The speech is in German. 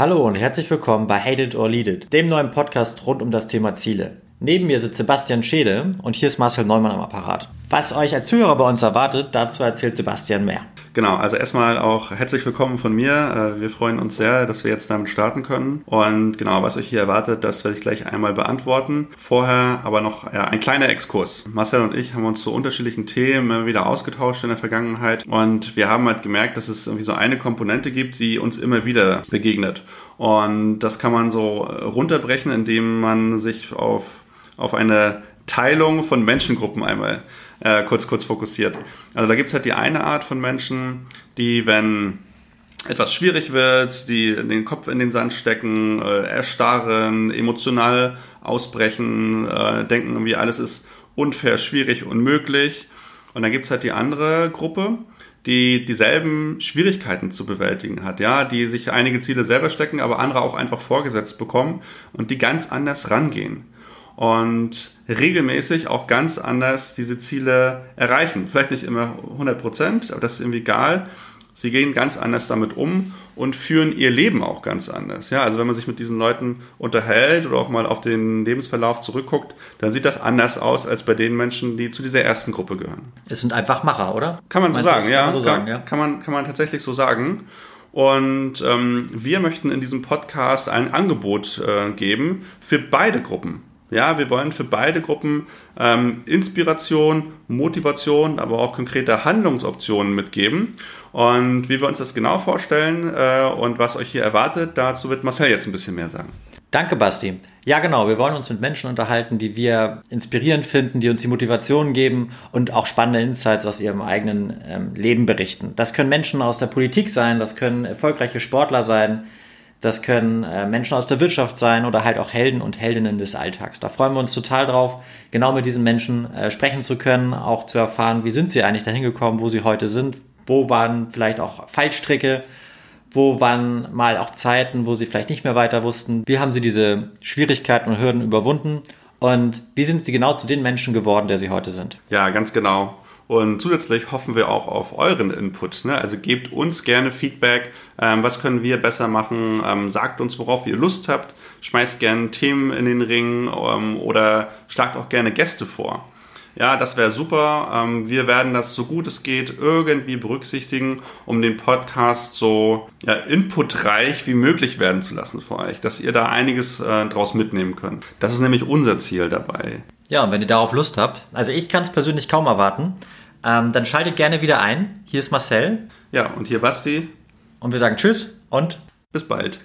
Hallo und herzlich willkommen bei Hate It or Lead It, dem neuen Podcast rund um das Thema Ziele. Neben mir sitzt Sebastian Schede und hier ist Marcel Neumann am Apparat. Was euch als Zuhörer bei uns erwartet, dazu erzählt Sebastian mehr. Genau, also erstmal auch herzlich willkommen von mir. Äh, wir freuen uns sehr, dass wir jetzt damit starten können. Und genau, was euch hier erwartet, das werde ich gleich einmal beantworten. Vorher aber noch ja, ein kleiner Exkurs. Marcel und ich haben uns zu unterschiedlichen Themen wieder ausgetauscht in der Vergangenheit und wir haben halt gemerkt, dass es irgendwie so eine Komponente gibt, die uns immer wieder begegnet. Und das kann man so runterbrechen, indem man sich auf auf eine Teilung von Menschengruppen einmal äh, kurz, kurz fokussiert. Also da gibt es halt die eine Art von Menschen, die, wenn etwas schwierig wird, die den Kopf in den Sand stecken, äh, erstarren, emotional ausbrechen, äh, denken irgendwie alles ist unfair, schwierig, unmöglich. Und dann gibt es halt die andere Gruppe, die dieselben Schwierigkeiten zu bewältigen hat, ja, die sich einige Ziele selber stecken, aber andere auch einfach vorgesetzt bekommen und die ganz anders rangehen und regelmäßig auch ganz anders diese Ziele erreichen. Vielleicht nicht immer 100 Prozent, aber das ist irgendwie egal. Sie gehen ganz anders damit um und führen ihr Leben auch ganz anders. Ja, also wenn man sich mit diesen Leuten unterhält oder auch mal auf den Lebensverlauf zurückguckt, dann sieht das anders aus als bei den Menschen, die zu dieser ersten Gruppe gehören. Es sind einfach Macher, oder? Kann man so sagen, ja. Kann man, so sagen, ja. Kann, man, kann man tatsächlich so sagen. Und ähm, wir möchten in diesem Podcast ein Angebot äh, geben für beide Gruppen. Ja, wir wollen für beide Gruppen ähm, Inspiration, Motivation, aber auch konkrete Handlungsoptionen mitgeben. Und wie wir uns das genau vorstellen äh, und was euch hier erwartet, dazu wird Marcel jetzt ein bisschen mehr sagen. Danke, Basti. Ja, genau. Wir wollen uns mit Menschen unterhalten, die wir inspirierend finden, die uns die Motivation geben und auch spannende Insights aus ihrem eigenen ähm, Leben berichten. Das können Menschen aus der Politik sein, das können erfolgreiche Sportler sein, das können äh, Menschen aus der Wirtschaft sein oder halt auch Helden und Heldinnen des Alltags. Da freuen wir uns total drauf, genau mit diesen Menschen äh, sprechen zu können, auch zu erfahren, wie sind sie eigentlich dahin gekommen, wo sie heute sind, wo waren vielleicht auch Fallstricke, wo waren mal auch Zeiten, wo sie vielleicht nicht mehr weiter wussten, wie haben sie diese Schwierigkeiten und Hürden überwunden und wie sind sie genau zu den Menschen geworden, der sie heute sind. Ja, ganz genau. Und zusätzlich hoffen wir auch auf euren Input. Ne? Also gebt uns gerne Feedback. Ähm, was können wir besser machen? Ähm, sagt uns, worauf ihr Lust habt. Schmeißt gerne Themen in den Ring ähm, oder schlagt auch gerne Gäste vor. Ja, das wäre super. Ähm, wir werden das so gut es geht irgendwie berücksichtigen, um den Podcast so ja, inputreich wie möglich werden zu lassen für euch, dass ihr da einiges äh, draus mitnehmen könnt. Das ist nämlich unser Ziel dabei. Ja, und wenn ihr darauf Lust habt, also ich kann es persönlich kaum erwarten, ähm, dann schaltet gerne wieder ein. Hier ist Marcel. Ja, und hier Basti. Und wir sagen Tschüss und bis bald.